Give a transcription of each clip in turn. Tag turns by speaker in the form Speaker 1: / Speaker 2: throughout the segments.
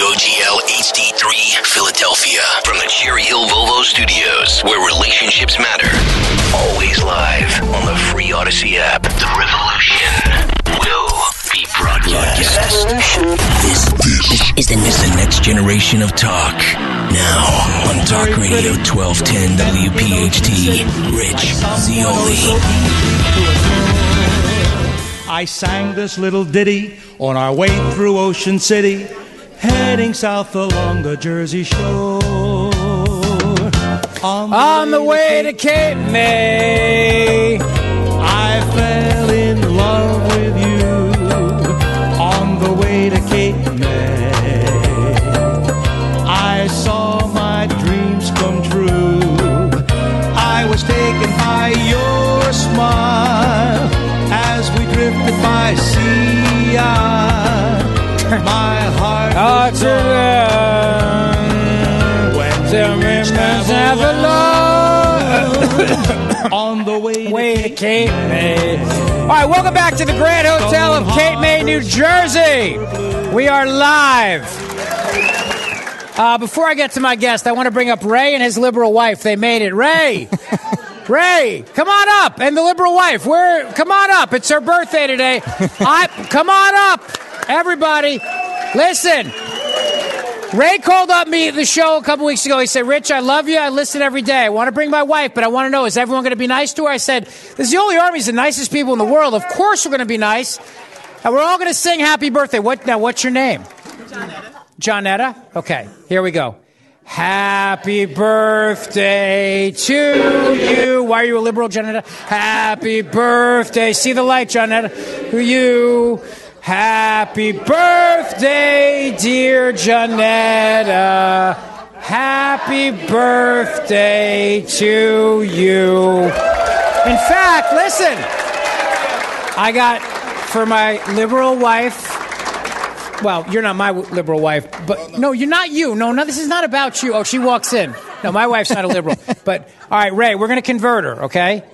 Speaker 1: WOGL, HD3, Philadelphia. From the Cherry Hill Volvo Studios, where relationships matter. Always live on the free Audacy app. The revolution will be broadcast. This, this is, the, is the next generation of talk. Now on Talk Radio 1210 WPHT, Rich Zeoli.
Speaker 2: I sang this little ditty on our way through Ocean City, heading south along the Jersey Shore. On the,
Speaker 3: On the way to Cape May.
Speaker 2: Cape May.
Speaker 3: All right, welcome back to the Grand Hotel of Cape May, New Jersey. We are live. Uh, before I get to my guest, I want to bring up Ray and his liberal wife. They made it. Ray, Ray, come on up, and the liberal wife. Where? Come on up. It's her birthday today. I come on up, everybody. Listen. Ray called up me at the show a couple weeks ago. He said, Rich, I love you. I listen every day. I want to bring my wife, but I want to know, is everyone going to be nice to her? I said, This is the Zeoli Army's the nicest people in the world. Of course we're going to be nice. And we're all going to sing happy birthday. What now? What's your name? Johnetta. Johnetta. Okay, here we go. Happy birthday to you. Why are you a liberal, Johnetta? Happy birthday. See the light, Johnetta. To you. Happy birthday, dear Janetta. Happy birthday to you. In fact, listen, I got for my liberal wife. Well, you're not my liberal wife, but no, you're not you. No, no, this is not about you. Oh, she walks in. No, my wife's not a liberal. But all right, Ray, we're going to convert her, okay?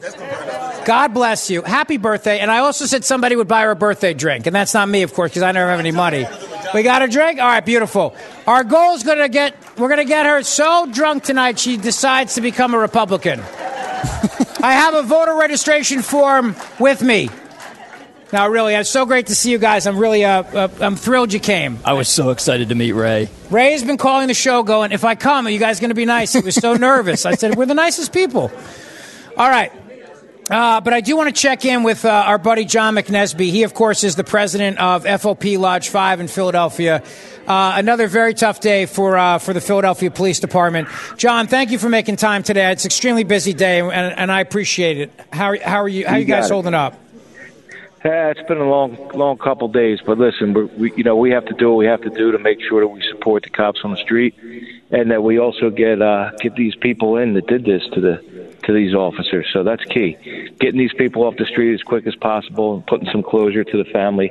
Speaker 3: God bless you. Happy birthday. And I also said somebody would buy her a birthday drink. And that's not me, of course, because I never have any money. We got a drink? All right, beautiful. Our goal is going to get, we're going to get her so drunk tonight she decides to become a Republican. I have a voter registration form with me. Now, really, it's so great to see you guys. I'm really, uh, uh, I'm thrilled you came.
Speaker 4: I was so excited to meet Ray.
Speaker 3: Ray's been calling the show going, if I come, are you guys going to be nice? He was so nervous. I said, we're the nicest people. All right. Uh, but I do want to check in with uh, our buddy John McNesby. He, of course, is the president of FOP Lodge 5 in Philadelphia. Uh, another very tough day for uh, for the Philadelphia Police Department. John, thank you for making time today. It's an extremely busy day, and, and I appreciate it. How, how are you? How you
Speaker 5: You
Speaker 3: guys holding up?
Speaker 5: Yeah, it's been a long, long couple days, but listen, we're, we, you know, we have to do what we have to do to make sure that we support the cops on the street, and that we also get uh, get these people in that did this to the to these officers. So that's key. Getting these people off the street as quick as possible and putting some closure to the family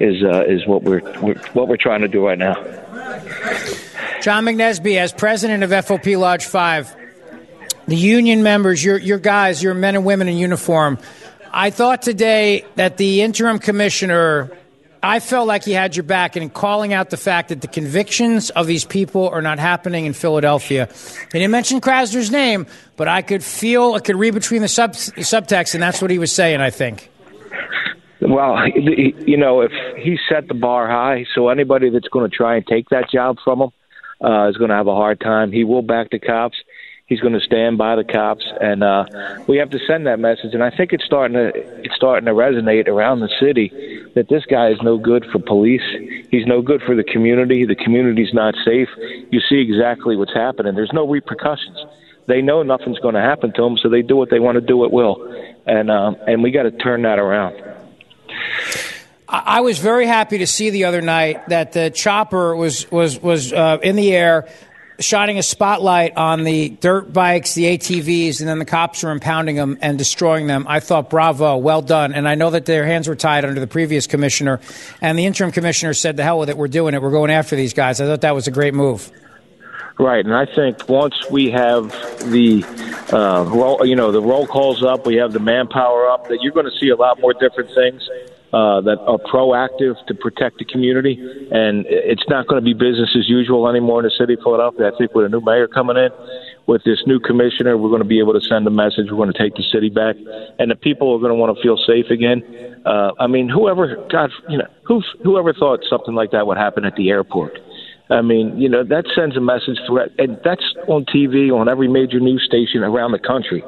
Speaker 5: is uh, is what we're, we're what we're trying to do right now.
Speaker 3: John McNesby, as president of FOP Lodge 5, the union members, your, your guys, your men and women in uniform, I thought today that the interim commissioner, I felt like he had your back in calling out the fact that the convictions of these people are not happening in Philadelphia. He didn't mention Krasner's name, but I could feel, I could read between the sub, subtext, and that's what he was saying, I think.
Speaker 5: Well, Well, you know, if he set the bar high, so anybody that's going to try and take that job from him uh, is going to have a hard time. He will back the cops. He's going to stand by the cops, and uh, we have to send that message. And I think it's starting to it's starting to resonate around the city that this guy is no good for police. He's no good for the community. The community's not safe. You see exactly what's happening. There's no repercussions. They know nothing's going to happen to them, so they do what they want to do at will, and uh, and we got to turn that around.
Speaker 3: I was very happy to see the other night that the chopper was was was uh, in the air, shining a spotlight on the dirt bikes, the ATVs, and then the cops are impounding them and destroying them. I thought, bravo, well done. And I know that their hands were tied under the previous commissioner, and the interim commissioner said, "The hell with it, we're doing it. We're going after these guys." I thought that was a great move.
Speaker 5: Right, and I think once we have the uh, roll, you know, the roll calls up, we have the manpower up, that you're going to see a lot more different things uh, that are proactive to protect the community. And it's not going to be business as usual anymore in the city of Philadelphia. I think with a new mayor coming in, with this new commissioner, we're going to be able to send a message. We're going to take the city back, and the people are going to want to feel safe again. Uh, I mean, whoever, God, you know, who, whoever thought something like that would happen at the airport? I mean, you know, that sends a message through, and that's on TV, on every major news station around the country.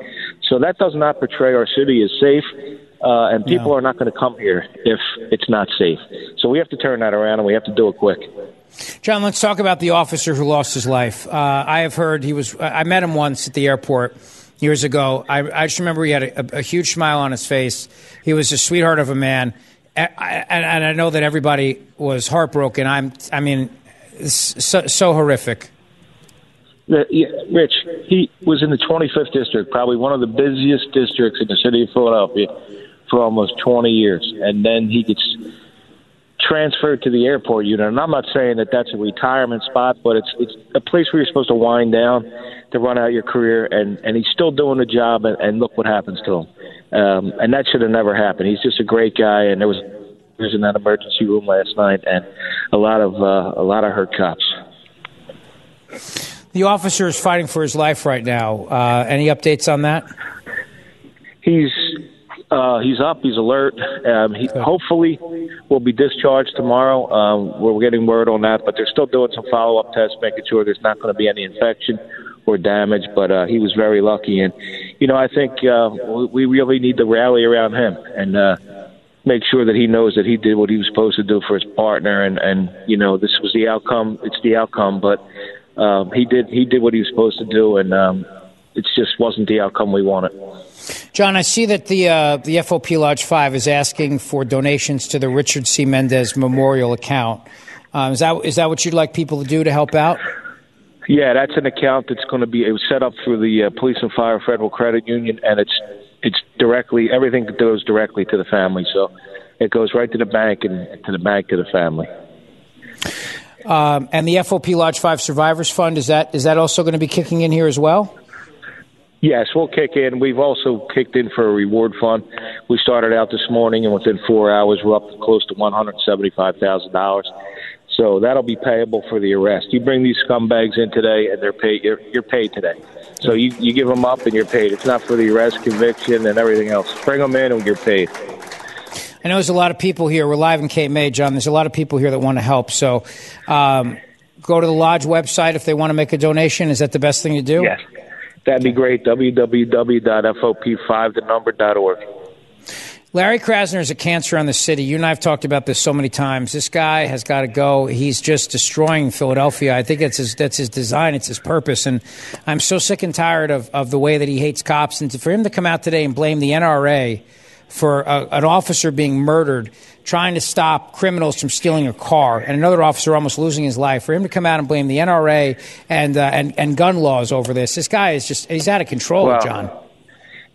Speaker 5: So that does not portray our city as safe, uh, and people are not going to come here if it's not safe. So we have to turn that around, and we have to do it quick.
Speaker 3: John, let's talk about the officer who lost his life. Uh, I have heard he was. I met him once at the airport years ago. I, I just remember he had a, a, huge smile on his face. He was a sweetheart of a man, and, and I know that everybody was heartbroken. I'm. I mean so, so horrific.
Speaker 5: Yeah, Rich, he was in the 25th district, probably one of the busiest districts in the city of Philadelphia for almost 20 years, and then he gets transferred to the airport unit. And I'm not saying that that's a retirement spot, but it's it's a place where you're supposed to wind down to run out your career, and and he's still doing the job, and, and look what happens to him. Um, and that should have never happened. He's just a great guy, and there was there was in that emergency room last night, and a lot of uh, a lot of hurt cops.
Speaker 3: The officer is fighting for his life right now. Uh, any updates on that?
Speaker 5: He's uh, he's up. He's alert. Um, he hopefully will be discharged tomorrow. Um, we're getting word on that, but they're still doing some follow up tests, making sure there's not going to be any infection or damage. But uh, he was very lucky, and you know I think uh, we really need to rally around him and. Uh, make sure that he knows that he did what he was supposed to do for his partner, and and you know this was the outcome. It's the outcome, but um, he did he did what he was supposed to do, and um, it just wasn't the outcome we wanted.
Speaker 3: John, I see that the uh, the FOP Lodge Five is asking for donations to the Richard C. Mendez Memorial account. Um, is that is that what you'd like people to do to help out?
Speaker 5: Yeah, that's an account that's going to be it was set up through the uh, Police and Fire Federal Credit Union, and it's it's directly everything goes directly to the family. So it goes right to the bank and to the bank to the family.
Speaker 3: Um, and the FOP Lodge Five Survivors Fund is that is that also going to be kicking in here as well?
Speaker 5: Yes, we'll kick in. We've also kicked in for a reward fund. We started out this morning, and within four hours, we're up to close to one hundred seventy-five thousand dollars. So that'll be payable for the arrest. You bring these scumbags in today, and they're paid. You're, you're paid today. So you, you give them up, and you're paid. It's not for the arrest, conviction, and everything else. Bring them in, and you're paid.
Speaker 3: I know there's a lot of people here. We're live in Cape May, John. There's a lot of people here that want to help. So um, go to the lodge website if they want to make a donation. Is that the best thing to do?
Speaker 5: Yes. That'd be great. www.fop5thenumber.org.
Speaker 3: Larry Krasner is a cancer on the city. You and I have talked about this so many times. This guy has got to go. He's just destroying Philadelphia. I think that's his that's his design. It's his purpose. And I'm so sick and tired of, of the way that he hates cops. And for him to come out today and blame the NRA for a, an officer being murdered, trying to stop criminals from stealing a car, and another officer almost losing his life. For him to come out and blame the NRA and uh, and, and gun laws over this, this guy is just he's out of control, well, John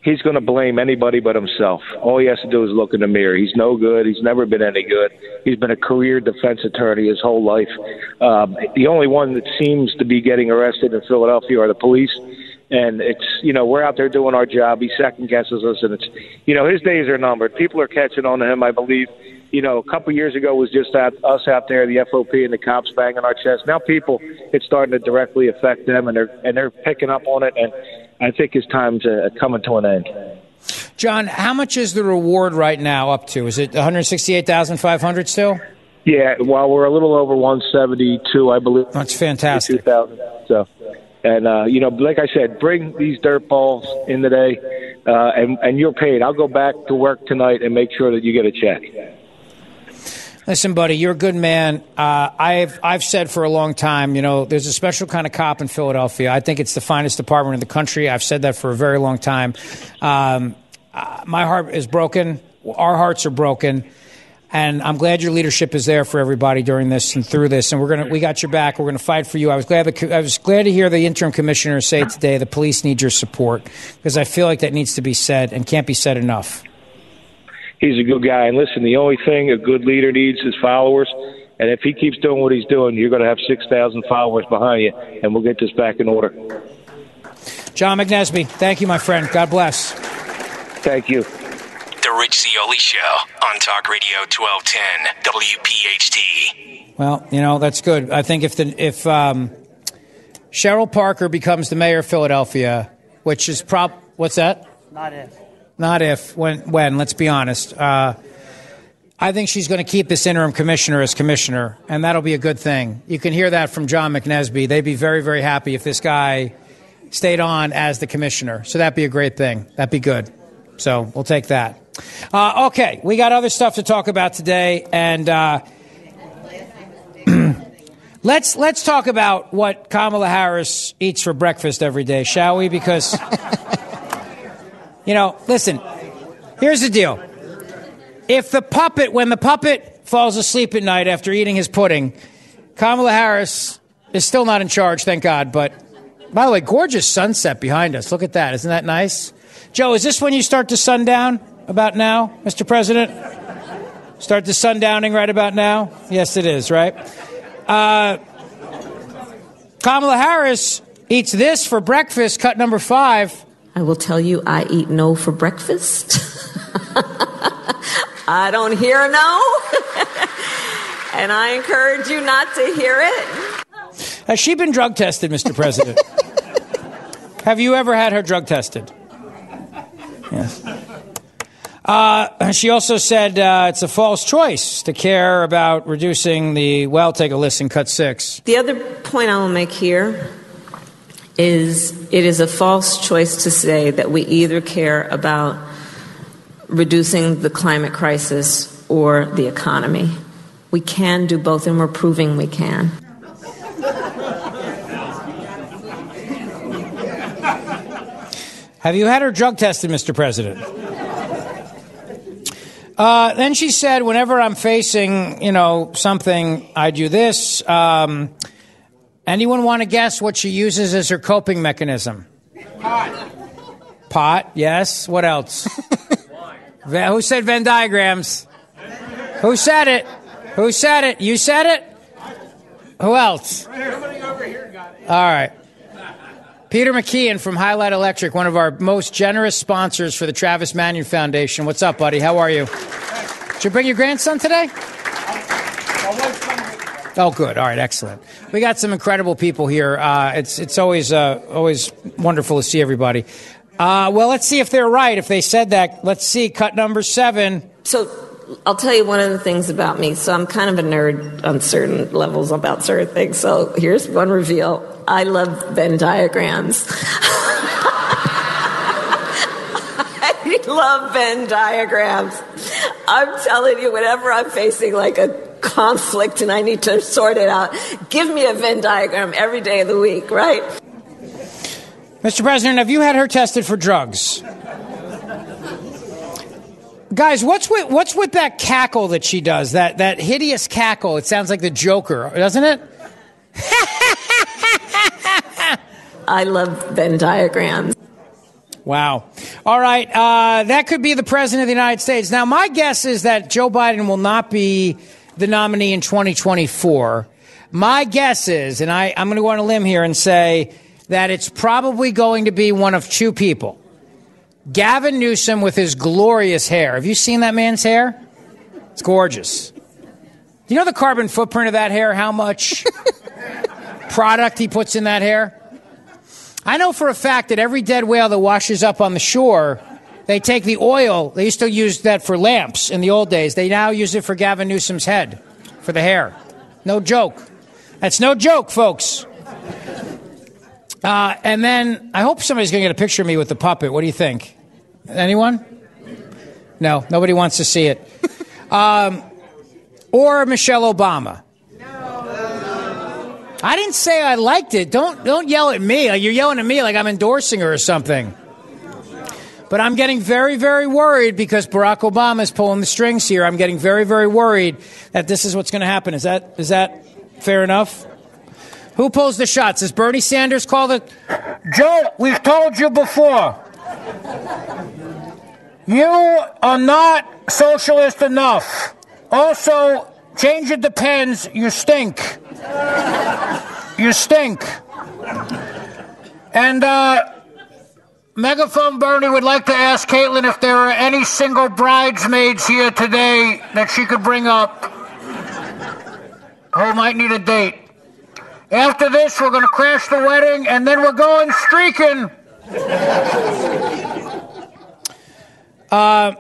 Speaker 5: he's going to blame anybody but himself. All he has to do is look in the mirror. He's no good. He's never been any good. He's been a career defense attorney his whole life. Um, the only one that seems to be getting arrested in Philadelphia are the police. And it's, you know, we're out there doing our job. He second guesses us, and it's, you know, his days are numbered. People are catching on to him, I believe. You know, a couple years ago was just us out there, the FOP and the cops banging our chest. Now people, it's starting to directly affect them, and they're and they're picking up on it. And I think his time's uh, coming to an end.
Speaker 3: John, how much is the reward right now up to? Is it 168,500 still?
Speaker 5: Yeah, while we're a little over 172, I believe.
Speaker 3: That's fantastic.
Speaker 5: 2,000. So, and uh, you know, like I said, bring these dirt balls in today, uh, and and you're paid. I'll go back to work tonight and make sure that you get a check.
Speaker 3: Listen, buddy, you're a good man. Uh, I've I've said for a long time, you know, there's a special kind of cop in Philadelphia. I think it's the finest department in the country. I've said that for a very long time. Um, uh, my heart is broken. Our hearts are broken. And I'm glad your leadership is there for everybody during this and through this. And we're gonna, we got your back. We're gonna fight for you. I was glad, the, I was glad to hear the interim commissioner say today the police need your support because I feel like that needs to be said and can't be said enough.
Speaker 5: He's a good guy, and listen, the only thing a good leader needs is followers. And if he keeps doing what he's doing, you're going to have six thousand followers behind you, and we'll get this back in order.
Speaker 3: John McNesby, thank you, my friend. God bless.
Speaker 5: Thank you.
Speaker 1: The Rich Zeoli Show on Talk Radio 1210 WPHT.
Speaker 3: Well, you know that's good. I think if the if um, Cherelle Parker becomes the mayor of Philadelphia, which is prob what's that?
Speaker 6: Not if.
Speaker 3: Not if. When? When? Let's be honest. Uh, I think she's going to keep this interim commissioner as commissioner, and that'll be a good thing. You can hear that from John McNesby. They'd be very, very happy if this guy stayed on as the commissioner. So that'd be a great thing. That'd be good. So we'll take that. Uh, okay, we got other stuff to talk about today, and uh, let's let's talk about what Kamala Harris eats for breakfast every day, shall we? Because you know, listen. Here's the deal. If the puppet, when the puppet falls asleep at night after eating his pudding, Kamala Harris is still not in charge, thank God. But by the way, gorgeous sunset behind us. Look at that. Isn't that nice? Joe, is this when you start to sundown? About now, Mr. President? Start the sundowning right about now? Yes, it is, right? Uh, Kamala Harris eats this for breakfast, cut number five.
Speaker 7: I will tell you, I eat no for breakfast. I don't hear no. and I encourage you not to hear it.
Speaker 3: Has she been drug tested, Mr. President? Have you ever had her drug tested? Yes. Uh, she also said uh, it's a false choice to care about reducing the. Well, take a listen, cut six.
Speaker 7: The other point I will make here is it is a false choice to say that we either care about reducing the climate crisis or the economy. We can do both, and we're proving we can.
Speaker 3: Have you had her drug tested, Mr. President? Uh, then she said, whenever I'm facing, you know, something, I do this. Um, anyone want to guess what she uses as her coping mechanism? Pot. Pot, yes. What else? Who said Venn diagrams? Who said it? Who said it? You said it? Who else? All right. Peter McKeon from Highlight Electric, one of our most generous sponsors for the Travis Manion Foundation. What's up, buddy? How are you? Did you bring your grandson today? Oh, good. All right, excellent. We got some incredible people here. Uh, it's it's always uh, always wonderful to see everybody. Uh, well, let's see if they're right. If they said that, let's see. Cut number seven.
Speaker 7: So I'll tell you one of the things about me. So I'm kind of a nerd on certain levels about certain things. So here's one reveal. I love Venn diagrams. I love Venn diagrams. I'm telling you, whenever I'm facing like a conflict and I need to sort it out, give me a Venn diagram every day of the week, right?
Speaker 3: Mr. President, have you had her tested for drugs? Guys, what's with what's with that cackle that she does? That that hideous cackle. It sounds like the Joker, doesn't it?
Speaker 7: I love Venn diagrams.
Speaker 3: Wow. All right. Uh, that could be the president of the United States. Now, my guess is that Joe Biden will not be the nominee in 2024. My guess is, and I, I'm going to go on a limb here and say that it's probably going to be one of two people. Gavin Newsom with his glorious hair. Have you seen that man's hair? It's gorgeous. Do you know the carbon footprint of that hair? How much product he puts in that hair? I know for a fact that every dead whale that washes up on the shore They take the oil. They used to use that for lamps in the old days. They now use it for Gavin Newsom's head, for the hair. No joke. That's no joke, folks. Uh, and then I hope somebody's going to get a picture of me with the puppet. What do you think? Anyone? No, nobody wants to see it. Um, or Michelle Obama. I didn't say I liked it. Don't don't yell at me. You're yelling at me like I'm endorsing her or something. But I'm getting very, very worried because Barack Obama is pulling the strings here. I'm getting very, very worried that this is what's going to happen. Is that is that fair enough? Who pulls the shots? Does Bernie Sanders call the? Joe, we've told you before. You are not socialist enough. Also, change it depends. You stink. You stink. And uh, Megaphone Bernie would like to ask Caitlin if there are any single bridesmaids here today that she could bring up who might need a date. After this, we're going to crash the wedding, and then we're going streaking. Uh,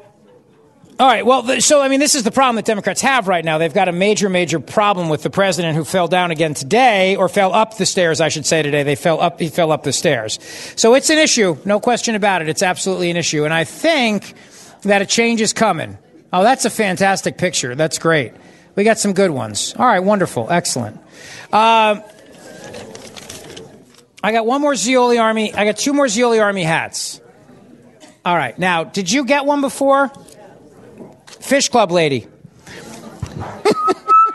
Speaker 3: all right. Well, so I mean, this is the problem that Democrats have right now. They've got a major, major problem with the president who fell down again today, or fell up the stairs, I should say today. They fell up. He fell up the stairs. So it's an issue, no question about it. It's absolutely an issue, and I think that a change is coming. Oh, that's a fantastic picture. That's great. We got some good ones. All right, wonderful, excellent. Uh, I got one more Zeoli Army. I got two more Zeoli Army hats. All right. Now, did you get one before? Fish Club lady.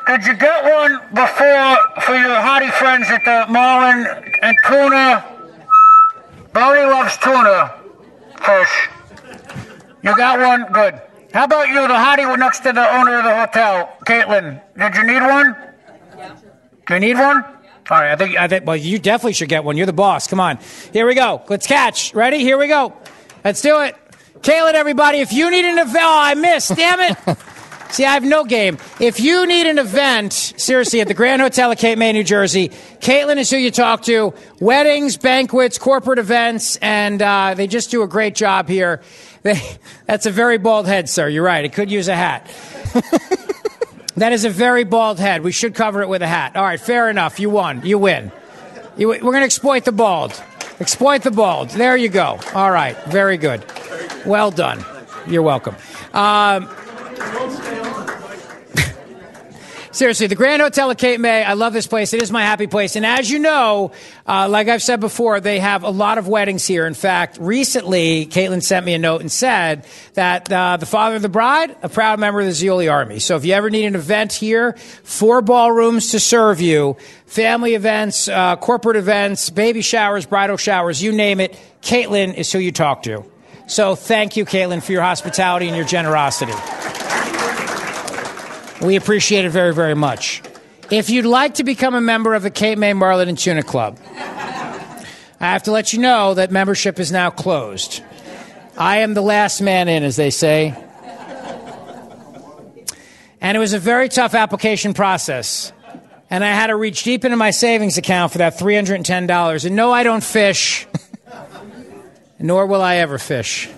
Speaker 3: did you get one before for your hottie friends at the Marlin and Tuna? Barry loves tuna fish. You got one? Good. How about you, the hottie next to the owner of the hotel, Caitlin? Did you need one? Yeah. Do you need one? All right, I think, I think, well, you definitely should get one. You're the boss. Come on. Here we go. Let's catch. Ready? Here we go. Let's do it. Caitlin, everybody, if you need an event, oh, I missed. Damn it. See, I have no game. If you need an event, seriously, at the Grand Hotel at Cape May, New Jersey, Caitlin is who you talk to. Weddings, banquets, corporate events, and uh, they just do a great job here. They, that's a very bald head, sir. You're right. It could use a hat. that is a very bald head. We should cover it with a hat. All right, fair enough. You won. You win. You, we're going to exploit the bald. Exploit the bald. There you go. All right. Very good. Well done. You're welcome. Um, Seriously, the Grand Hotel at Cape May, I love this place. It is my happy place. And as you know, uh, like I've said before, they have a lot of weddings here. In fact, recently, Caitlin sent me a note and said that uh, the father of the bride, a proud member of the Zeoli Army. So if you ever need an event here, four ballrooms to serve you, family events, uh, corporate events, baby showers, bridal showers, you name it, Caitlin is who you talk to. So thank you, Caitlin, for your hospitality and your generosity. We appreciate it very, very much. If you'd like to become a member of the Cape May Marlin and Tuna Club, I have to let you know that membership is now closed. I am the last man in, as they say. And it was a very tough application process. And I had to reach deep into my savings account for that $310. And no, I don't fish, nor will I ever fish.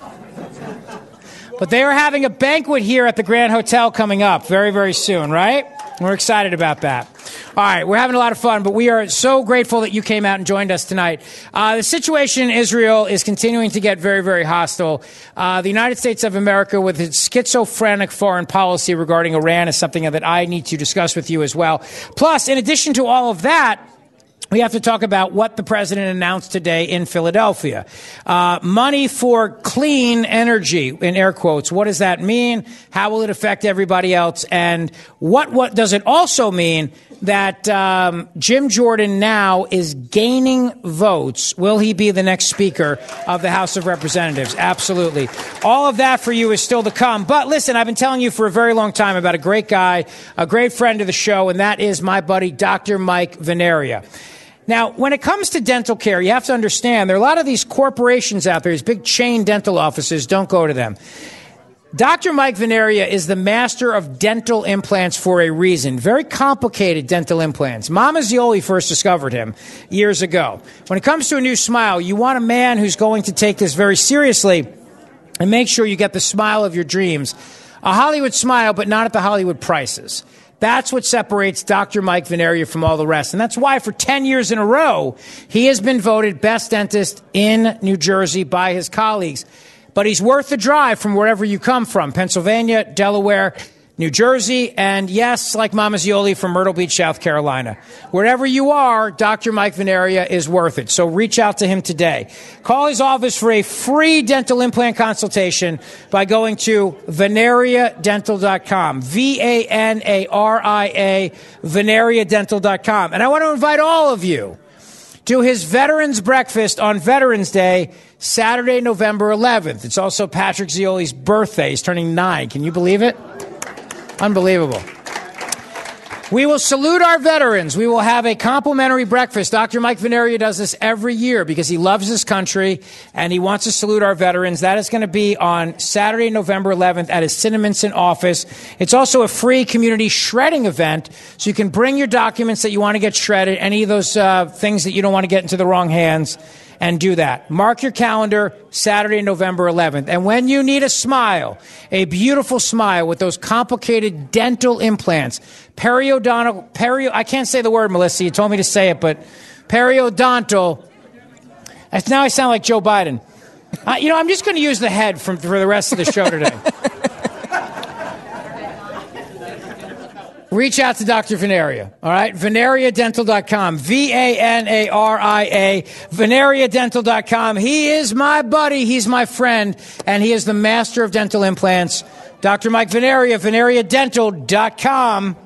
Speaker 3: But they are having a banquet here at the Grand Hotel coming up very, very soon, right? We're excited about that. All right, we're having a lot of fun, but we are so grateful that you came out and joined us tonight. Uh, the situation in Israel is continuing to get very, very hostile. Uh, the United States of America, with its schizophrenic foreign policy regarding Iran, is something that I need to discuss with you as well. Plus, in addition to all of that, we have to talk about what the president announced today in Philadelphia. Uh, money for clean energy, in air quotes. What does that mean? How will it affect everybody else? And what, what does it also mean that um, Jim Jordan now is gaining votes? Will he be the next Speaker of the House of Representatives? Absolutely. All of that for you is still to come. But listen, I've been telling you for a very long time about a great guy, a great friend of the show, and that is my buddy, Dr. Mike Vanaria. Now, when it comes to dental care, you have to understand there are a lot of these corporations out there, these big chain dental offices. Don't go to them. Dr. Mike Vanaria is the master of dental implants for a reason. Very complicated dental implants. Mama Zeoli first discovered him years ago. When it comes to a new smile, you want a man who's going to take this very seriously and make sure you get the smile of your dreams. A Hollywood smile, but not at the Hollywood prices. That's what separates Dr. Mike Vanaria from all the rest. And that's why for 10 years in a row, he has been voted best dentist in New Jersey by his colleagues. But he's worth the drive from wherever you come from Pennsylvania, Delaware, New Jersey, and yes, like Mama Zeoli from Myrtle Beach, South Carolina. Wherever you are, Dr. Mike Vanaria is worth it. So reach out to him today. Call his office for a free dental implant consultation by going to vanariadental.com. V-A-N-A-R-I-A, vanariadental.com. And I want to invite all of you to his Veterans Breakfast on Veterans Day, Saturday, November 11th. It's also Patrick Zeoli's birthday. He's turning nine. Can you believe it? Unbelievable. We will salute our veterans. We will have a complimentary breakfast. Dr. Mike Vanaria does this every year because he loves this country and he wants to salute our veterans. That is going to be on Saturday, November 11th at his Cinnaminson office. It's also a free community shredding event, so you can bring your documents that you want to get shredded, any of those uh, things that you don't want to get into the wrong hands and do that. Mark your calendar, Saturday, November 11th. And when you need a smile, a beautiful smile with those complicated dental implants, periodontal, perio, I can't say the word, Melissa. You told me to say it, but periodontal. Now I sound like Joe Biden. Uh, you know, I'm just going to use the head from, for the rest of the show today. reach out to Dr. Vanaria. All right. VanariaDental.com. V-A-N-A-R-I-A. VanariaDental.com. He is my buddy. He's my friend. And he is the master of dental implants. Dr. Mike Vanaria, VanariaDental.com.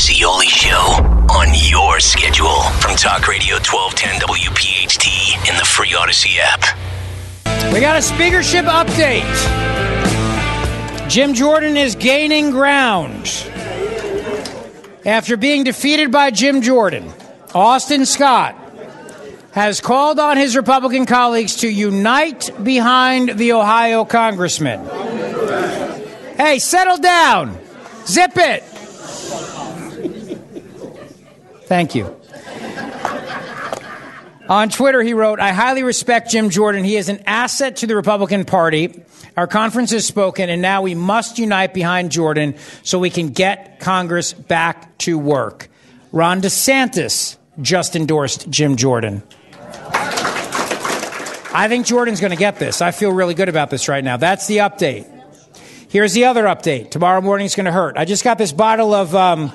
Speaker 1: Zeoli Show on your schedule from Talk Radio 1210 WPHT in the free Audacy app.
Speaker 3: We got a speakership update. Jim Jordan is gaining ground. After being defeated by Jim Jordan, Austin Scott has called on his Republican colleagues to unite behind the Ohio congressman. Hey, settle down. Zip it. Thank you. On Twitter, he wrote, I highly respect Jim Jordan. He is an asset to the Republican Party. Our conference has spoken, and now we must unite behind Jordan so we can get Congress back to work. Ron DeSantis just endorsed Jim Jordan. I think Jordan's going to get this. I feel really good about this right now. That's the update. Here's the other update. Tomorrow morning is going to hurt. I just got this bottle of um,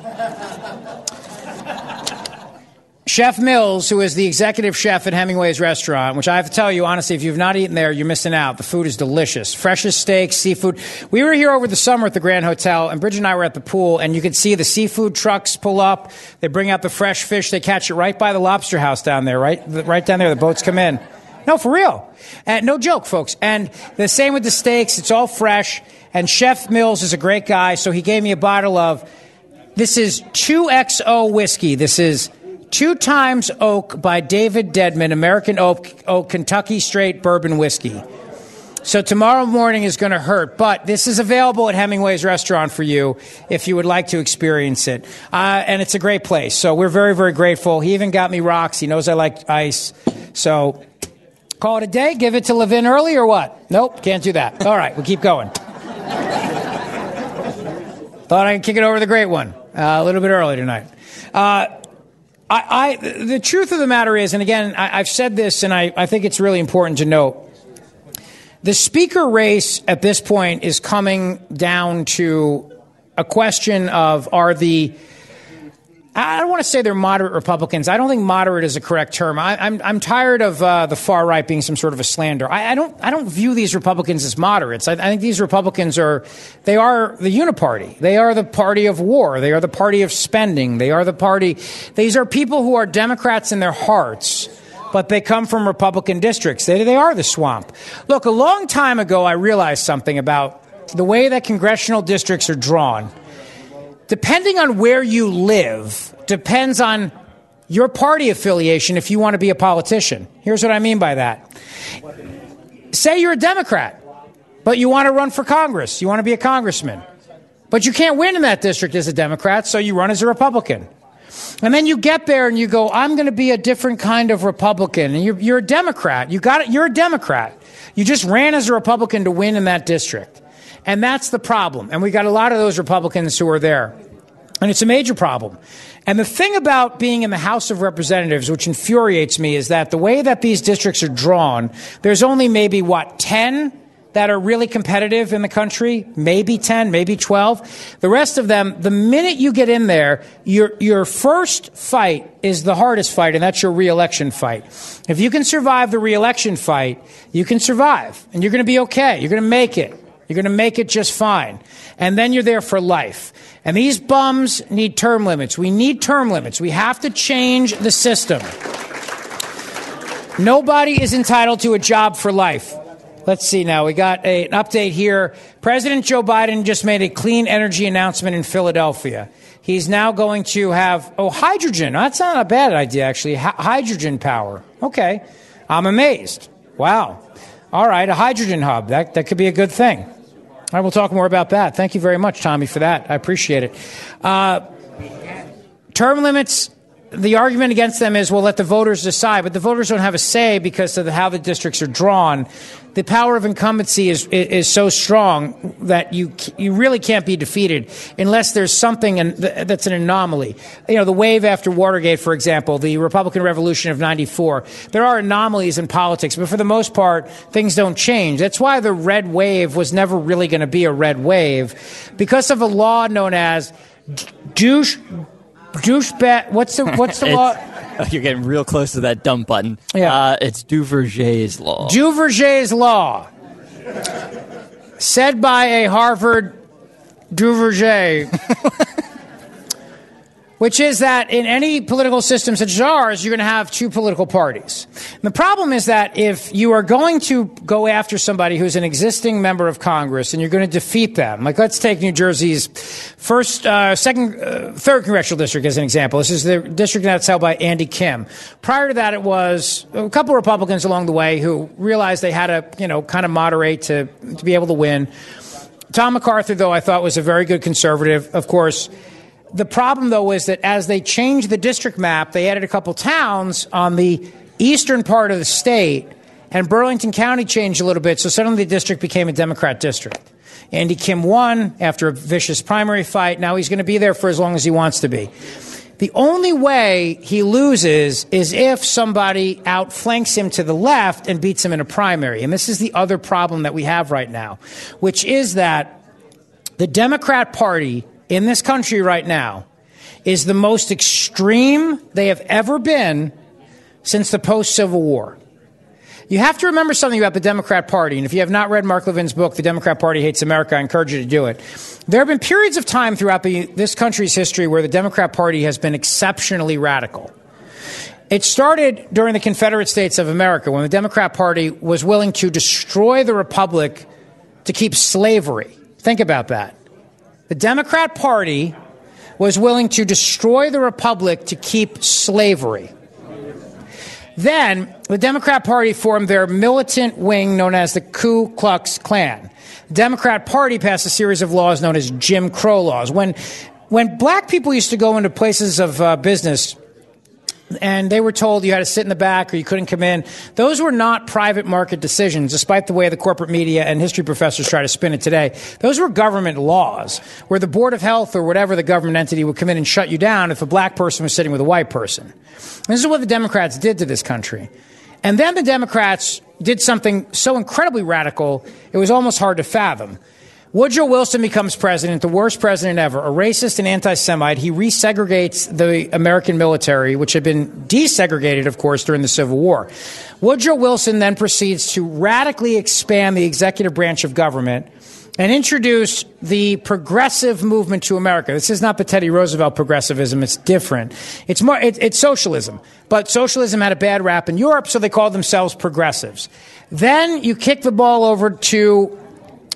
Speaker 3: Chef Mills, who is the executive chef at Hemingway's restaurant, which I have to tell you honestly, if you've not eaten there, you're missing out. The food is delicious. Freshest steaks, seafood. We were here over the summer at the Grand Hotel, and Bridget and I were at the pool, and you could see the seafood trucks pull up. They bring out the fresh fish. They catch it right by the lobster house down there, right? Right down there. The boats come in. No, for real. And no joke, folks. And the same with the steaks. It's all fresh. And Chef Mills is a great guy, so he gave me a bottle of, this is 2XO whiskey. This is Two Times Oak by David Dedman, American Oak, Oak Kentucky Straight Bourbon Whiskey. So tomorrow morning is going to hurt, but this is available at Hemingway's restaurant for you if you would like to experience it. Uh, and it's a great place. So we're very, very grateful. He even got me rocks. He knows I like ice. So call it a day. Give it to Levin early or what? Nope, can't do that. All right, we'll keep going. Thought I could kick it over the great one uh, a little bit early tonight. Uh, I, I, the truth of the matter is, and again, I, have said this, and I, I think it's really important to note. The speaker race at this point is coming down to a question of are the I don't want to say they're moderate Republicans. I don't think moderate is a correct term. I, am I'm, I'm tired of uh, the far right being some sort of a slander. I, I don't I don't view these Republicans as moderates. I, I, think these Republicans are they are the uniparty. They are the party of war. They are the party of spending. They are the party. These are people who are Democrats in their hearts, but they come from Republican districts. They, they are the swamp. Look, a long time ago, I realized something about the way that congressional districts are drawn. Depending on where you live, depends on your party affiliation if you want to be a politician. Here's what I mean by that. Say you're a Democrat, but you want to run for Congress, you want to be a congressman. But you can't win in that district as a Democrat, so you run as a Republican. And then you get there and you go, I'm going to be a different kind of Republican. And you're, you're a Democrat. You got it. You're a Democrat. You just ran as a Republican to win in that district. And that's the problem. And we got a lot of those Republicans who are there. And it's a major problem. And the thing about being in the House of Representatives, which infuriates me, is that the way that these districts are drawn, there's only maybe, what, 10 that are really competitive in the country, maybe 10, maybe 12. The rest of them, the minute you get in there, your, your first fight is the hardest fight, and that's your reelection fight. If you can survive the reelection fight, you can survive, and you're going to be okay. You're going to make it. You're going to make it just fine. And then you're there for life. And these bums need term limits. We need term limits. We have to change the system. Nobody is entitled to a job for life. Let's see now. We got a, an update here. President Joe Biden just made a clean energy announcement in Philadelphia. He's now going to have, oh, hydrogen. That's not a bad idea, actually. H- hydrogen power. Okay. I'm amazed. Wow. All right. A hydrogen hub. That, that could be a good thing. All right. We'll talk more about that. Thank you very much, Tommy, for that. I appreciate it. Uh, term limits the argument against them is, we'll let the voters decide. But the voters don't have a say because of how the districts are drawn. The power of incumbency is, is so strong that you, you really can't be defeated unless there's something that's an anomaly. You know, the wave after Watergate, for example, the Republican Revolution of 94. There are anomalies in politics, but for the most part, things don't change. That's why the red wave was never really going to be a red wave because of a law known as douche douchebag. What's the what's the law?
Speaker 4: You're getting real close to that dump button.
Speaker 3: Yeah.
Speaker 4: Uh, it's Duverger's law.
Speaker 3: Duverger's law, said by a Harvard Duverger. which is that in any political system such as ours, you're going to have two political parties. And the problem is that if you are going to go after somebody who's an existing member of Congress and you're going to defeat them, like let's take New Jersey's first, uh, second, uh, third congressional district as an example. This is the district that's held by Andy Kim. Prior to that, it was a couple of Republicans along the way who realized they had to, you know, kind of moderate to, to be able to win. Tom MacArthur, though, I thought was a very good conservative. Of course, the problem, though, is that as they changed the district map, they added a couple towns on the eastern part of the state, and Burlington County changed a little bit, so suddenly the district became a Democrat district. Andy Kim won after a vicious primary fight. Now he's going to be there for as long as he wants to be. The only way he loses is if somebody outflanks him to the left and beats him in a primary. And this is the other problem that we have right now, which is that the Democrat Party in this country right now is the most extreme they have ever been since the post Civil War. You have to remember something about the Democrat Party, and if you have not read Mark Levin's book, The Democrat Party Hates America, I encourage you to do it. There have been periods of time throughout the, this country's history where the Democrat Party has been exceptionally radical. It started during the Confederate States of America when the Democrat Party was willing to destroy the Republic to keep slavery. Think about that. The Democrat Party was willing to destroy the Republic to keep slavery. Then the Democrat Party formed their militant wing known as the Ku Klux Klan. The Democrat Party passed a series of laws known as Jim Crow laws. When, when black people used to go into places of uh, business, and they were told you had to sit in the back or you couldn't come in. Those were not private market decisions, despite the way the corporate media and history professors try to spin it today. Those were government laws where the Board of Health or whatever the government entity would come in and shut you down if a black person was sitting with a white person. This is what the Democrats did to this country. And then the Democrats did something so incredibly radical, it was almost hard to fathom. Woodrow Wilson becomes president, the worst president ever, a racist and anti Semite. He resegregates the American military, which had been desegregated, of course, during the Civil War. Woodrow Wilson then proceeds to radically expand the executive branch of government and introduced the progressive movement to America. This is not the Teddy Roosevelt progressivism. It's different. It's more, it, it's socialism. But socialism had a bad rap in Europe, so they called themselves progressives. Then you kick the ball over to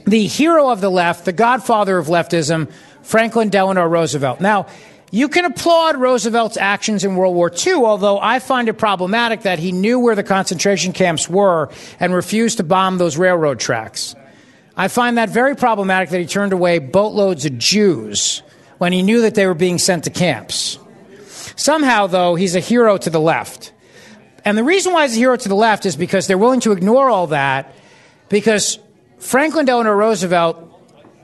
Speaker 3: the hero of the left, the godfather of leftism, Franklin Delano Roosevelt. Now, you can applaud Roosevelt's actions in World War II, although I find it problematic that he knew where the concentration camps were and refused to bomb those railroad tracks. I find that very problematic that he turned away boatloads of Jews when he knew that they were being sent to camps. Somehow, though, he's a hero to the left. And the reason why he's a hero to the left is because they're willing to ignore all that because Franklin Delano Roosevelt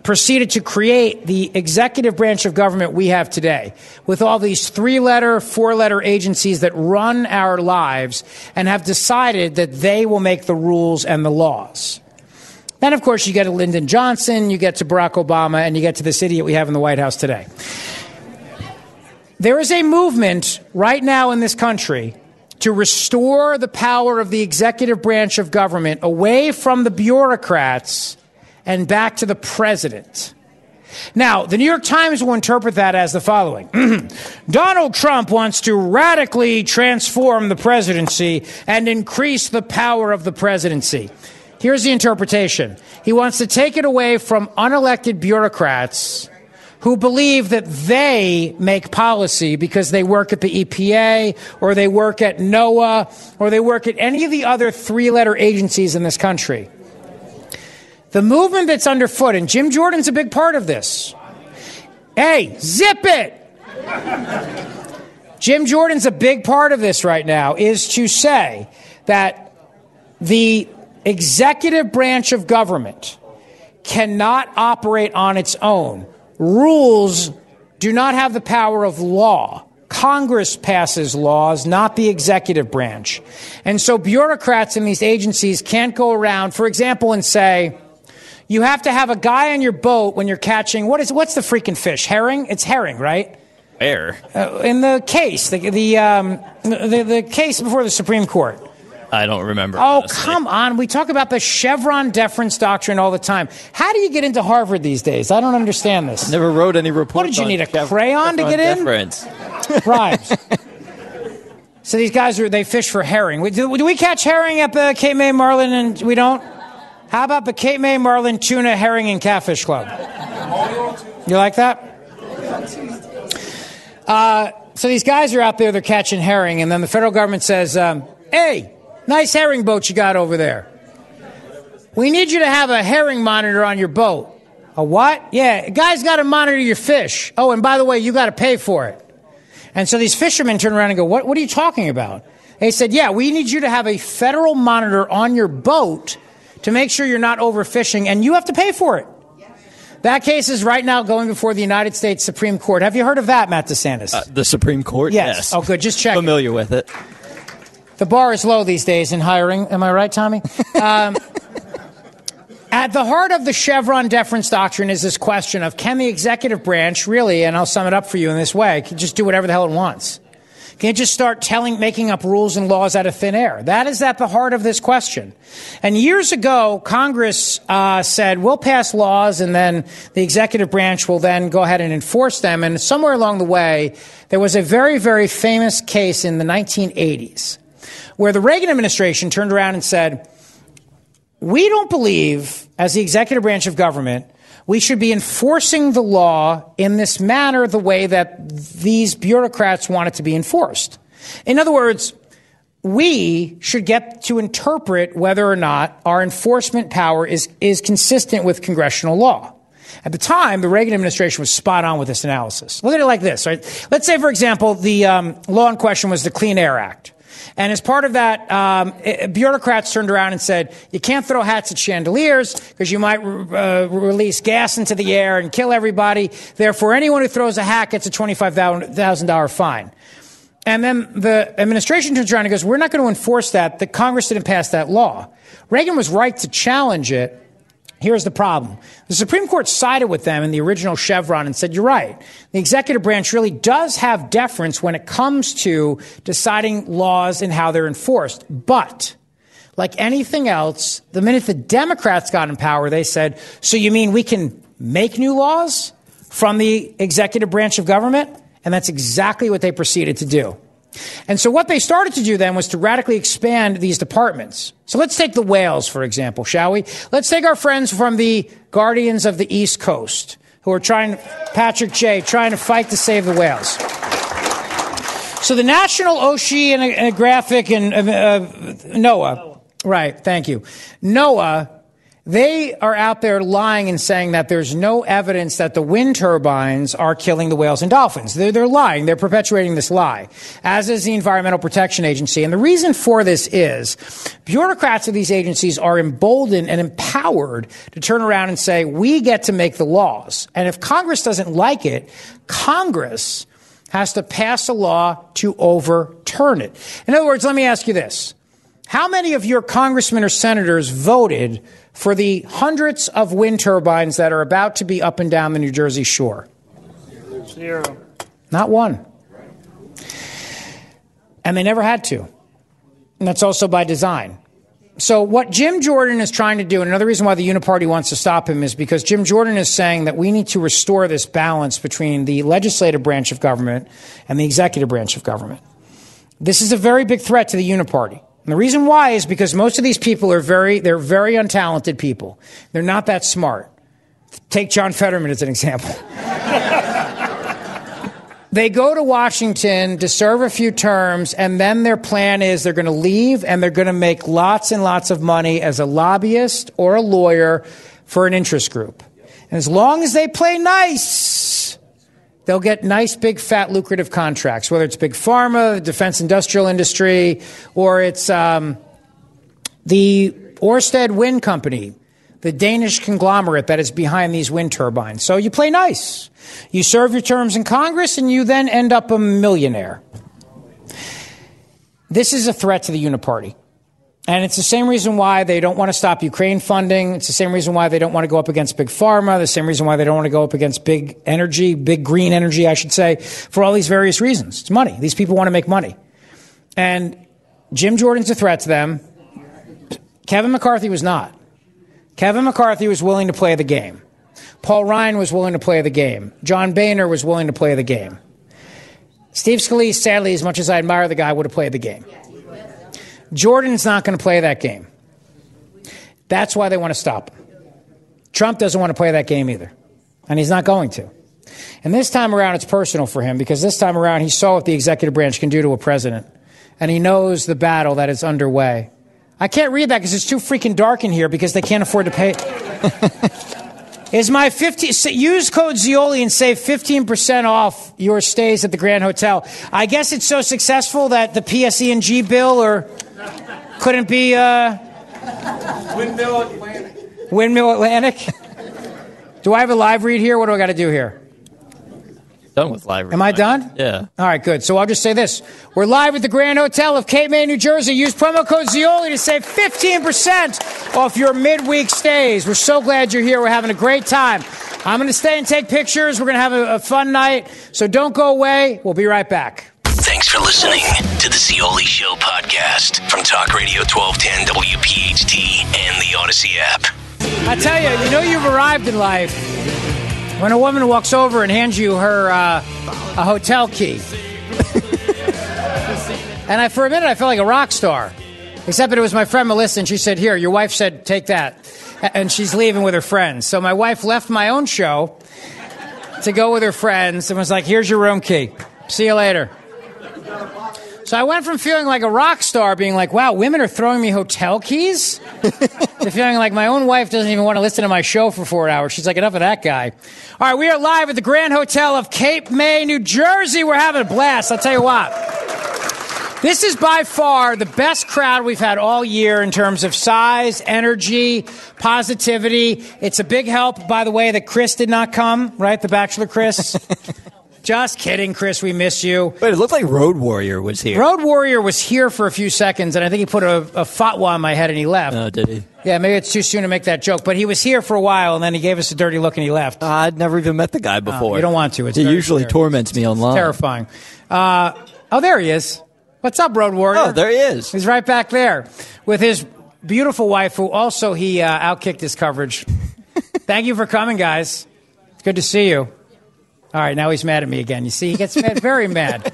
Speaker 3: proceeded to create the executive branch of government we have today with all these three letter, four letter agencies that run our lives and have decided that they will make the rules and the laws. Then, of course, you get to Lyndon Johnson, you get to Barack Obama, and you get to this idiot we have in the White House today. There is a movement right now in this country to restore the power of the executive branch of government away from the bureaucrats and back to the president. Now, the New York Times will interpret that as the following Donald Trump wants to radically transform the presidency and increase the power of the presidency. Here's the interpretation he wants to take it away from unelected bureaucrats who believe that they make policy because they work at the EPA or they work at NOAA or they work at any of the other three letter agencies in this country. The movement that's underfoot, and Jim Jordan's a big part of this. Hey, zip it! Jim Jordan's a big part of this right now, is to say that the executive branch of government cannot operate on its own. Rules do not have the power of law. Congress passes laws, not the executive branch. And so bureaucrats in these agencies can't go around, for example, and say, you have to have a guy on your boat when you're catching, what is, what's the freaking fish? Herring? It's herring, right?
Speaker 4: Air.
Speaker 3: Uh, in the case, the, the, um, the, the case before the Supreme Court.
Speaker 4: I don't remember.
Speaker 3: Oh,
Speaker 4: honestly.
Speaker 3: come on. We talk about the Chevron deference doctrine all the time. How do you get into Harvard these days? I don't understand this.
Speaker 4: Never wrote any report.
Speaker 3: What did you need, a crayon to get in?
Speaker 4: Deference.
Speaker 3: Bribes. so these guys, are, they fish for herring. We- Do, do we catch herring at the Cape May Marlin and we don't? How about the Cape May Marlin Tuna Herring and Catfish Club? You like that? Uh, so these guys are out there, they're catching herring, and then the federal government says, um, hey, nice herring boat you got over there. We need you to have a herring monitor on your boat. A what? Yeah, a guy's got to monitor your fish. Oh, and by the way, you got to pay for it. And so these fishermen turn around and go, what, what are you talking about? They said, yeah, we need you to have a federal monitor on your boat to make sure you're not overfishing, and you have to pay for it. That case is right now going before the United States Supreme Court. Have you heard of that, Matt DeSantis?
Speaker 4: Uh, the Supreme Court.
Speaker 3: Yes. Oh, good. Just check.
Speaker 4: Familiar with it.
Speaker 3: The bar is low these days in hiring. Am I right, Tommy? Um, at the heart of the Chevron deference doctrine is this question of can the executive branch really, and I'll sum it up for you in this way, can just do whatever the hell it wants? Can it just start telling, making up rules and laws out of thin air? That is at the heart of this question. And years ago, Congress uh, said, we'll pass laws and then the executive branch will then go ahead and enforce them. And somewhere along the way, there was a very, very famous case in the 1980s where the Reagan administration turned around and said, we don't believe, as the executive branch of government, we should be enforcing the law in this manner, the way that these bureaucrats want it to be enforced. In other words, we should get to interpret whether or not our enforcement power is, is consistent with congressional law. At the time, the Reagan administration was spot on with this analysis. Look at it like this, right? Let's say, for example, the um, law in question was the Clean Air Act. And as part of that, um, eh, bureaucrats turned around and said, you can't throw hats at chandeliers because you might uh, release gas into the air and kill everybody. Therefore, anyone who throws a hat gets a $25,000 fine. And then the administration turns around and goes, we're not going to enforce that. The Congress didn't pass that law. Reagan was right to challenge it. Here's the problem. The Supreme Court sided with them in the original Chevron and said, you're right. The executive branch really does have deference when it comes to deciding laws and how they're enforced. But like anything else, the minute the Democrats got in power, they said, So you mean we can make new laws from the executive branch of government? And that's exactly what they proceeded to do. And so what they started to do then was to radically expand these departments. So let's take the whales, for example, shall we? Let's take our friends from the Guardians of the East Coast who are trying, Patrick J, trying to fight to save the whales. So the National Oceanographic and uh, uh, NOAA, right? Thank you. NOAA, they are out there lying and saying that there's no evidence that the wind turbines are killing the whales and dolphins. They're, they're lying. They're perpetuating this lie, as is the Environmental Protection Agency. And the reason for this is bureaucrats of these agencies are emboldened and empowered to turn around and say, we get to make the laws. And if Congress doesn't like it, Congress has to pass a law to overturn it. In other words, let me ask you this. How many of your congressmen or senators voted for the hundreds of wind turbines that are about to be up and down the New Jersey shore?
Speaker 6: Zero.
Speaker 3: Not one. And they never had to. And that's also by design. So, what Jim Jordan is trying to do, and another reason why the Uniparty wants to stop him, is because Jim Jordan is saying that we need to restore this balance between the legislative branch of government and the executive branch of government. This is a very big threat to the Uniparty. And the reason why is because most of these people are very, they're very untalented people. They're not that smart. Take John Fetterman as an example. they go to Washington to serve a few terms, and then their plan is they're going to leave and they're going to make lots and lots of money as a lobbyist or a lawyer for an interest group. And as long as they play nice, they'll get nice, big, fat, lucrative contracts, whether it's big pharma, defense industrial industry, or it's um, the Orsted Wind Company, the Danish conglomerate that is behind these wind turbines. So you play nice. You serve your terms in Congress, and you then end up a millionaire. This is a threat to the Uniparty. And it's the same reason why they don't want to stop Ukraine funding. It's the same reason why they don't want to go up against big pharma. The same reason why they don't want to go up against big energy, big green energy, I should say, for all these various reasons. It's money. These people want to make money. And Jim Jordan's a threat to them. Kevin McCarthy was not. Kevin McCarthy was willing to play the game. Paul Ryan was willing to play the game. John Boehner was willing to play the game. Steve Scalise, sadly, as much as I admire the guy, would have played the game. Jordan's not going to play that game. That's why they want to stop him. Trump doesn't want to play that game either, and he's not going to. And this time around, it's personal for him because this time around, he saw what the executive branch can do to a president, and he knows the battle that is underway. I can't read that because it's too freaking dark in here because they can't afford to pay. is my 50 use code Zeoli and save 15% off your stays at the Grand Hotel. I guess it's so successful that the PSE&G bill or couldn't be uh,
Speaker 6: Windmill Atlantic.
Speaker 3: Windmill Atlantic. do I have a live read here? What do I got to do here?
Speaker 4: Done with live. Read.
Speaker 3: Am I done?
Speaker 4: Yeah.
Speaker 3: All right, good. So I'll just say this. We're live at the Grand Hotel of Cape May, New Jersey. Use promo code Zeoli to save 15% off your midweek stays. We're so glad you're here. We're having a great time. I'm going to stay and take pictures. We're going to have a, a fun night. So don't go away. We'll be right back.
Speaker 1: Thanks for listening to the Zeoli Show podcast from Talk Radio 1210 WPHT and the Audacy app.
Speaker 3: I tell you, you know you've arrived in life when a woman walks over and hands you her uh, a hotel key. and I, for a minute, I felt like a rock star. Except that it was my friend Melissa, and she said, "Here, your wife said take that," and she's leaving with her friends. So my wife left my own show to go with her friends, and was like, "Here's your room key. See you later." So I went from feeling like a rock star, being like, wow, women are throwing me hotel keys, to feeling like my own wife doesn't even want to listen to my show for four hours. She's like, enough of that guy. All right, we are live at the Grand Hotel of Cape May, New Jersey. We're having a blast. I'll tell you what. This is by far the best crowd we've had all year in terms of size, energy, positivity. It's a big help, by the way, that Chris did not come, right? The Bachelor Chris. Just kidding, Chris. We miss you.
Speaker 4: Wait, it looked like Road Warrior was here.
Speaker 3: Road Warrior was here for a few seconds, and I think he put a, a fatwa on my head and he left.
Speaker 4: Oh, did he?
Speaker 3: Yeah, maybe it's too soon to make that joke, but he was here for a while, and then he gave us a dirty look and he left.
Speaker 4: Uh, I'd never even met the guy before.
Speaker 3: you don't want to. It's
Speaker 4: he usually
Speaker 3: scary.
Speaker 4: torments me online.
Speaker 3: Terrifying. Uh, oh, there he is. What's up, Road Warrior?
Speaker 4: Oh, there he is.
Speaker 3: He's right back there with his beautiful wife, who also he uh, outkicked his coverage. Thank you for coming, guys. It's good to see you. All right, now he's mad at me again. You see, he gets mad, very mad.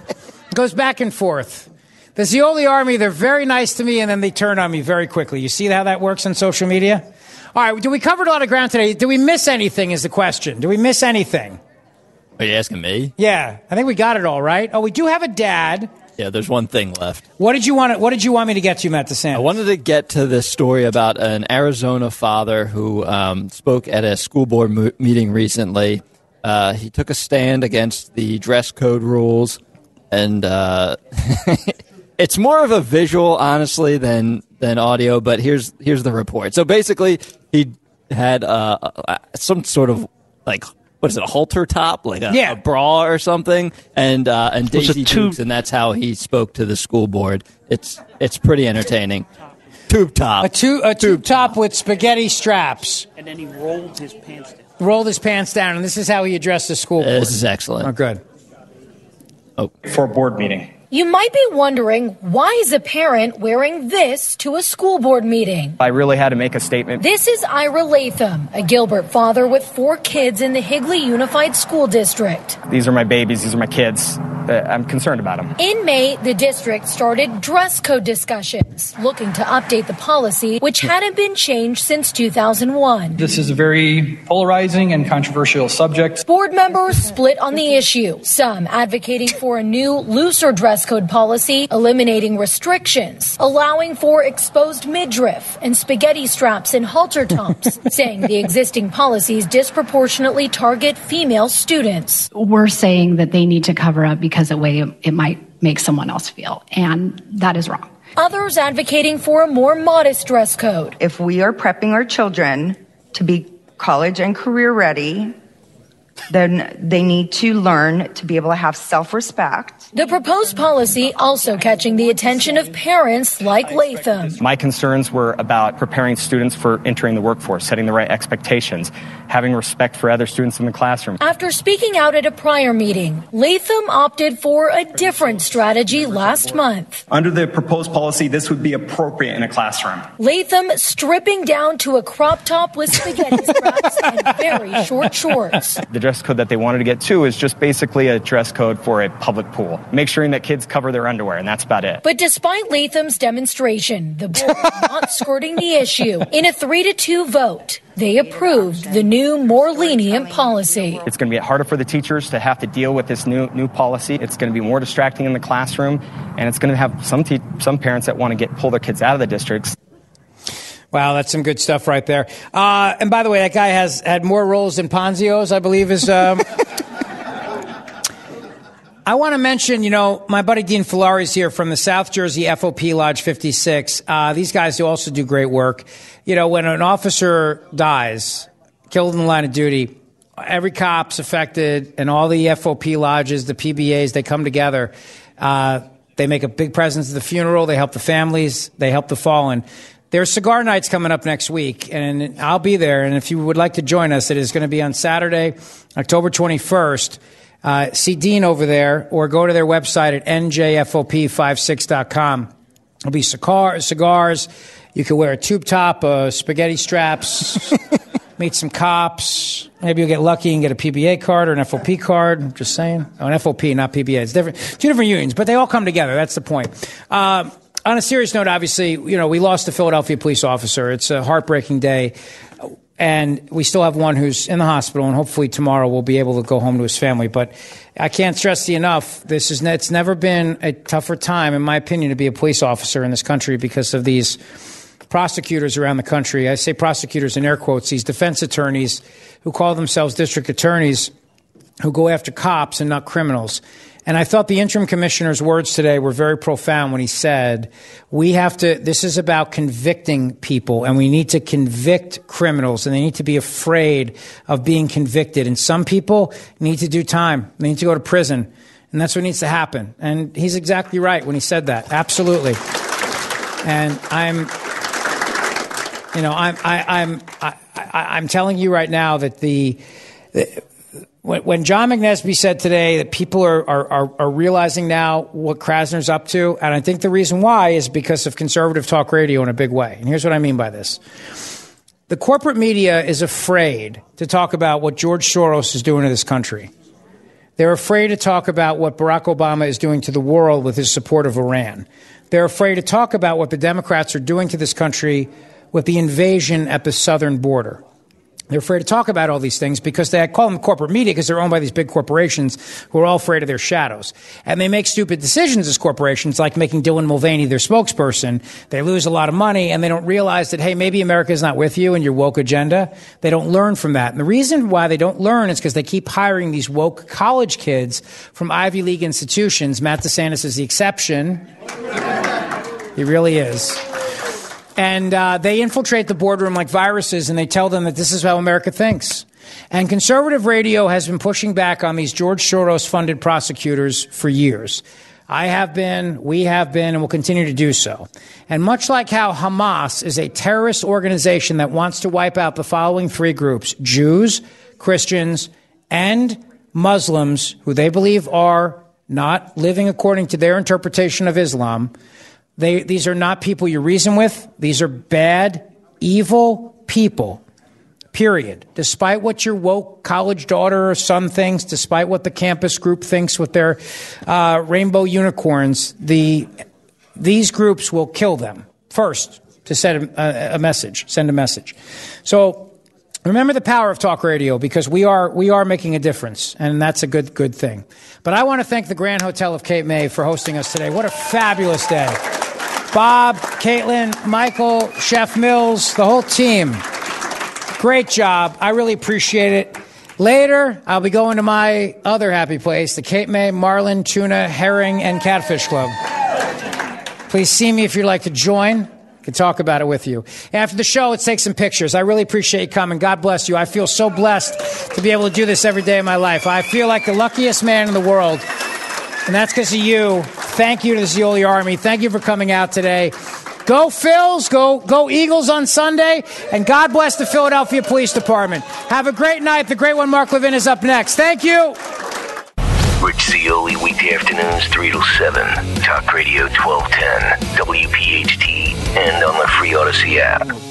Speaker 3: Goes back and forth. The Zeoli army, they're very nice to me, and then they turn on me very quickly. You see how that works on social media? All right, do we covered a lot of ground today? Do we miss anything? Is the question. Do we miss anything?
Speaker 4: Are you asking me?
Speaker 3: Yeah, I think we got it all right. Oh, we do have a dad.
Speaker 4: Yeah, there's one thing left.
Speaker 3: What did you want? To, What did you want me to get to, Matt DeSantis?
Speaker 4: I wanted to get to this story about an Arizona father who um, spoke at a school board mo- meeting recently. Uh, he took a stand against the dress code rules, and uh, it's more of a visual, honestly, than than audio. But here's here's the report. So basically, he had uh, uh, some sort of like what is it, a halter top, like a,
Speaker 3: Yeah.
Speaker 4: a bra or something, and uh, and Daisy
Speaker 8: tube-
Speaker 4: Dukes, and that's how he spoke to the school board. It's it's pretty entertaining. Tube top.
Speaker 3: a tube, a tube top with spaghetti straps.
Speaker 8: And then he rolled his pants down.
Speaker 3: Rolled his pants down, and this is how he addressed the school board.
Speaker 4: Uh, this is excellent.
Speaker 3: Oh, good. Oh.
Speaker 9: for a board meeting.
Speaker 10: You might be wondering why is a parent wearing this to a school board meeting?
Speaker 9: I really had to make a statement.
Speaker 10: This is Ira Latham, a Gilbert father with four kids in the Higley Unified School District.
Speaker 9: These are my babies. These are my kids. Uh, I'm concerned about them.
Speaker 10: In May, the district started dress code discussions, looking to update the policy, which hadn't been changed since 2001.
Speaker 11: This is a very polarizing and controversial subject.
Speaker 10: Board members split on the issue, some advocating for a new, looser dress code policy, eliminating restrictions, allowing for exposed midriff and spaghetti straps and halter tops, saying the existing policies disproportionately target female students.
Speaker 12: we're saying that they need to cover up because the way it might make someone else feel. And that is wrong.
Speaker 10: Others advocating for a more modest dress code.
Speaker 13: If we are prepping our children to be college and career ready, then they need to learn to be able to have self respect.
Speaker 10: The proposed policy also catching the attention of parents like Latham.
Speaker 9: My concerns were about preparing students for entering the workforce, setting the right expectations, having respect for other students in the classroom.
Speaker 10: After speaking out at a prior meeting, Latham opted for a different strategy last month.
Speaker 14: Under the proposed policy, this would be appropriate in a classroom.
Speaker 10: Latham stripping down to a crop top with spaghetti straps and very short shorts.
Speaker 9: The dress code that they wanted to get to is just basically a dress code for a public pool. Make sure that kids cover their underwear, and that's about it.
Speaker 10: But despite Latham's demonstration, the board not skirting the issue. In a three to two vote, they approved the new, more lenient policy.
Speaker 9: It's going to be harder for the teachers to have to deal with this new new policy. It's going to be more distracting in the classroom, and it's going to have some te- some parents that want to get pull their kids out of the districts.
Speaker 3: Wow, that's some good stuff right there. Uh, and by the way, that guy has had more roles than Ponzio's, I believe is. Um, I want to mention, you know, my buddy Dean Filari is here from the South Jersey FOP Lodge 56. Uh, these guys do also do great work. You know, when an officer dies, killed in the line of duty, every cop's affected, and all the FOP lodges, the PBAs, they come together. Uh, they make a big presence at the funeral. They help the families. They help the fallen. There's cigar nights coming up next week, and I'll be there. And if you would like to join us, it is going to be on Saturday, October 21st. Uh, see Dean over there, or go to their website at njfop56.com. There'll be cigar, cigars. You can wear a tube top, uh, spaghetti straps, meet some cops. Maybe you'll get lucky and get a PBA card or an FOP card. I'm Just saying. Oh, an FOP, not PBA. It's different. Two different unions, but they all come together. That's the point. Um, on a serious note, obviously, you know, we lost a Philadelphia police officer. It's a heartbreaking day. And we still have one who's in the hospital, and hopefully tomorrow we'll be able to go home to his family. But I can't stress the enough. This is it's never been a tougher time, in my opinion, to be a police officer in this country because of these prosecutors around the country. I say prosecutors in air quotes. These defense attorneys who call themselves district attorneys who go after cops and not criminals. And I thought the interim commissioner's words today were very profound when he said, we have to, this is about convicting people and we need to convict criminals and they need to be afraid of being convicted. And some people need to do time. They need to go to prison. And that's what needs to happen. And he's exactly right when he said that. Absolutely. And I'm, you know, I'm, I, I'm, I, I, I'm telling you right now that the, the when, when John McNesby said today that people are, are, are, are realizing now what Krasner's up to, and I think the reason why is because of conservative talk radio in a big way. And here's what I mean by this. The corporate media is afraid to talk about what George Soros is doing to this country. They're afraid to talk about what Barack Obama is doing to the world with his support of Iran. They're afraid to talk about what the Democrats are doing to this country with the invasion at the southern border. They're afraid to talk about all these things because they call them corporate media because they're owned by these big corporations who are all afraid of their shadows. And they make stupid decisions as corporations, like making Dylan Mulvaney their spokesperson. They lose a lot of money and they don't realize that, hey, maybe America is not with you and your woke agenda. They don't learn from that. And the reason why they don't learn is because they keep hiring these woke college kids from Ivy League institutions. Matt DeSantis is the exception. he really is and uh, they infiltrate the boardroom like viruses and they tell them that this is how America thinks. And conservative radio has been pushing back on these George Soros funded prosecutors for years. I have been, we have been, and will continue to do so. And much like how Hamas is a terrorist organization that wants to wipe out the following three groups Jews, Christians, and Muslims, who they believe are not living according to their interpretation of Islam, they, these are not people you reason with. These are bad, evil people. Period. Despite what your woke college daughter or son thinks, despite what the campus group thinks with their uh, rainbow unicorns, the these groups will kill them first to send a, a message, send a message. So Remember the power of talk radio because we are we are making a difference, and that's a good good thing. But I want to thank the Grand Hotel of Cape May for hosting us today. What a fabulous day! Bob, Caitlin, Michael, Chef Mills, the whole team. Great job. I really appreciate it. Later, I'll be going to my other happy place, the Cape May Marlin, Tuna, Herring, and Catfish Club. Please see me if you'd like to join. I can talk about it with you. After the show, let's take some pictures. I really appreciate you coming. God bless you. I feel so blessed to be able to do this every day of my life. I feel like the luckiest man in the world. And that's because of you. Thank you to the Zeoli Army. Thank you for coming out today. Go Phils, go go Eagles on Sunday, and God bless the Philadelphia Police Department. Have a great night. The great one, Mark Levin, is up next. Thank you.
Speaker 1: Rich Zeoli, weekday afternoons 3 to 7. Talk Radio 1210, WPHT, and on the free Audacy app.